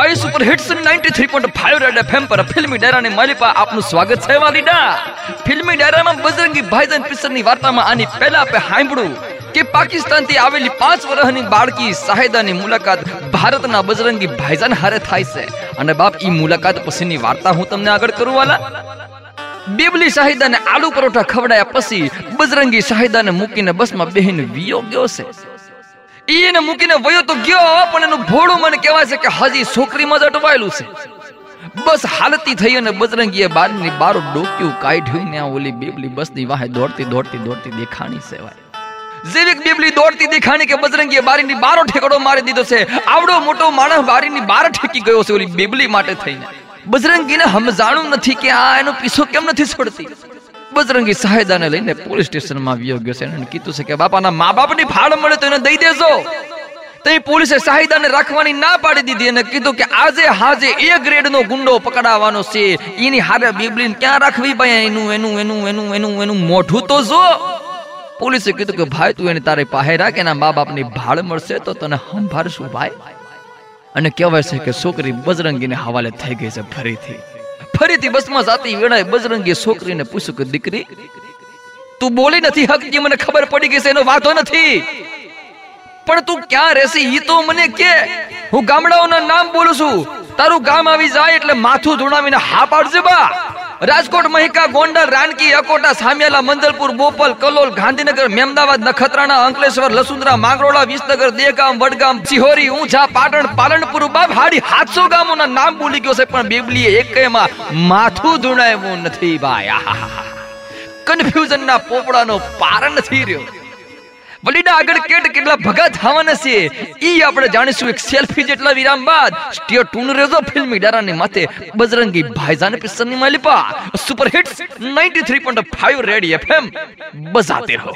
આઈ super hits 93.5 red FM પર ફિલ્મી ડાયરાની માલિપા આપનું સ્વાગત છે, વાલીડા. ફિલ્મી ડાયરામાં બજરંગી ભાઈજાન પિક્ચરની વાર્તામાં આની પહેલા આપે સાંભળ્યું કે પાકિસ્તાનથી આવેલી પાંચ વર્ષની બાળકી સાહેદાની મુલાકાત ભારતના બજરંગી ભાઈજાન હારે થાય છે. અને બાપ, ઈ મુલાકાત પછીની વાર્તા હું તમને આગળ કરું, વાલા. બેબલી શાહિદાને આલુ પરોઠા ખવડાયા પછી બજરંગી શાહિદાને મૂકીને બસમાં બેહીને વિયો ગયો છે. ઈ એને મૂકીને વયો તો ગયો, પણ એનું ભોળું મને કહેવાય છે કે હજી છોકરીમાં જ અટવાયેલું છે. બસ હાલતી થઈ અને બજરંગીએ બારની બારો ડોક્યું કાઢ્યું ને આ ઓલી બેબલી બસની વાહે દોડતી દોડતી દોડતી દેખાણી સેવાય. જેવીક બેબલી દોડતી દેખાણી કે બજરંગીએ બારીની બારો ઠેકડો મારી દીધો છે. આવડો મોટો માણસ બારીની બાર ઠેકી ગયો છે ઓલી બેબલી માટે થઈને. બજરંગીને સમજાણું નથી કે આ એનો પીછો કેમ નથી છોડતી? બજરંગી સાહેદાને લઈને પોલીસ સ્ટેશનમાં આવ્યો ગયો છે એને કીધું છે કે બાપાના મા બાપની ફાળ મળે તો એને દઈ દેજો. તો પોલીસે સાહિદાને રાખવાની ના પાડી દીધી અને કીધું કે આજે હાજે એ ગ્રેડનો ગુંડો પકડાવવાનો છે. એની હારે બીબલીને ક્યાં રાખવી ભાઈ? એનું એનું એનું એનું એનું એનું મોઢું તો જો. પોલીસે કીધું કે ભાઈ તું એને તારે પાસે રાખ, એના મા બાપની ભાળ મળશે તો તને સંભાળશું ભાઈ. અને કહેવાય છે કે છોકરી બજરંગીને હવાલે થઈ ગઈ છે ફરીથી. ફરીથી બસમાં જાતી વેળાએ બજરંગી છોકરીને પૂછ્યું કે, દીકરી, તું બોલી નથી હકતી? મને ખબર પડી ગઈ છે, એનો વાંધો નથી. પણ તું ક્યાં રહેશે? ઈ તો મને કે, હું ગામડાઓના નામ બોલું છું. તારું ગામ આવી જાય એટલે માથું ધોણાવીને હા પાડજે બા. રાજકોટ મહિકા ગોંડલ રાનકી અકોટા સામિયાલા મંદલપુર બોપલ કલોલ ગાંધીનગર મેમદાવાદ નખત્રાણા અંકલેશ્વર લસુંદરા માંગરોળા વિસનગર દેગામ વડગામ સિહોરી ઊંઝા પાટણ પાલનપુર બાપ હાડી સાતસો ગામોના નામ ભૂલી ગયો છે પણ બેબલીએ એકમાં માથું ધૂણાયું નથી ભાઈ. કન્ફ્યુઝનના પોપડાનો પાર નથી રહ્યો. વલીડા આગળ કેટ કેટલા ભગા થવાના છે, ઈ આપણે જાણીશું એક સેલ્ફી જેટલા વિરામ બાદ સ્ટીયો ટૂન રેઝો ફિલ્મી ડારાની માથે બજરંગી ભાઈજાન પિક્ચરની માલિપા સુપર હિટ્સ 93.5 રેડી એફએમ બજાતે રહો.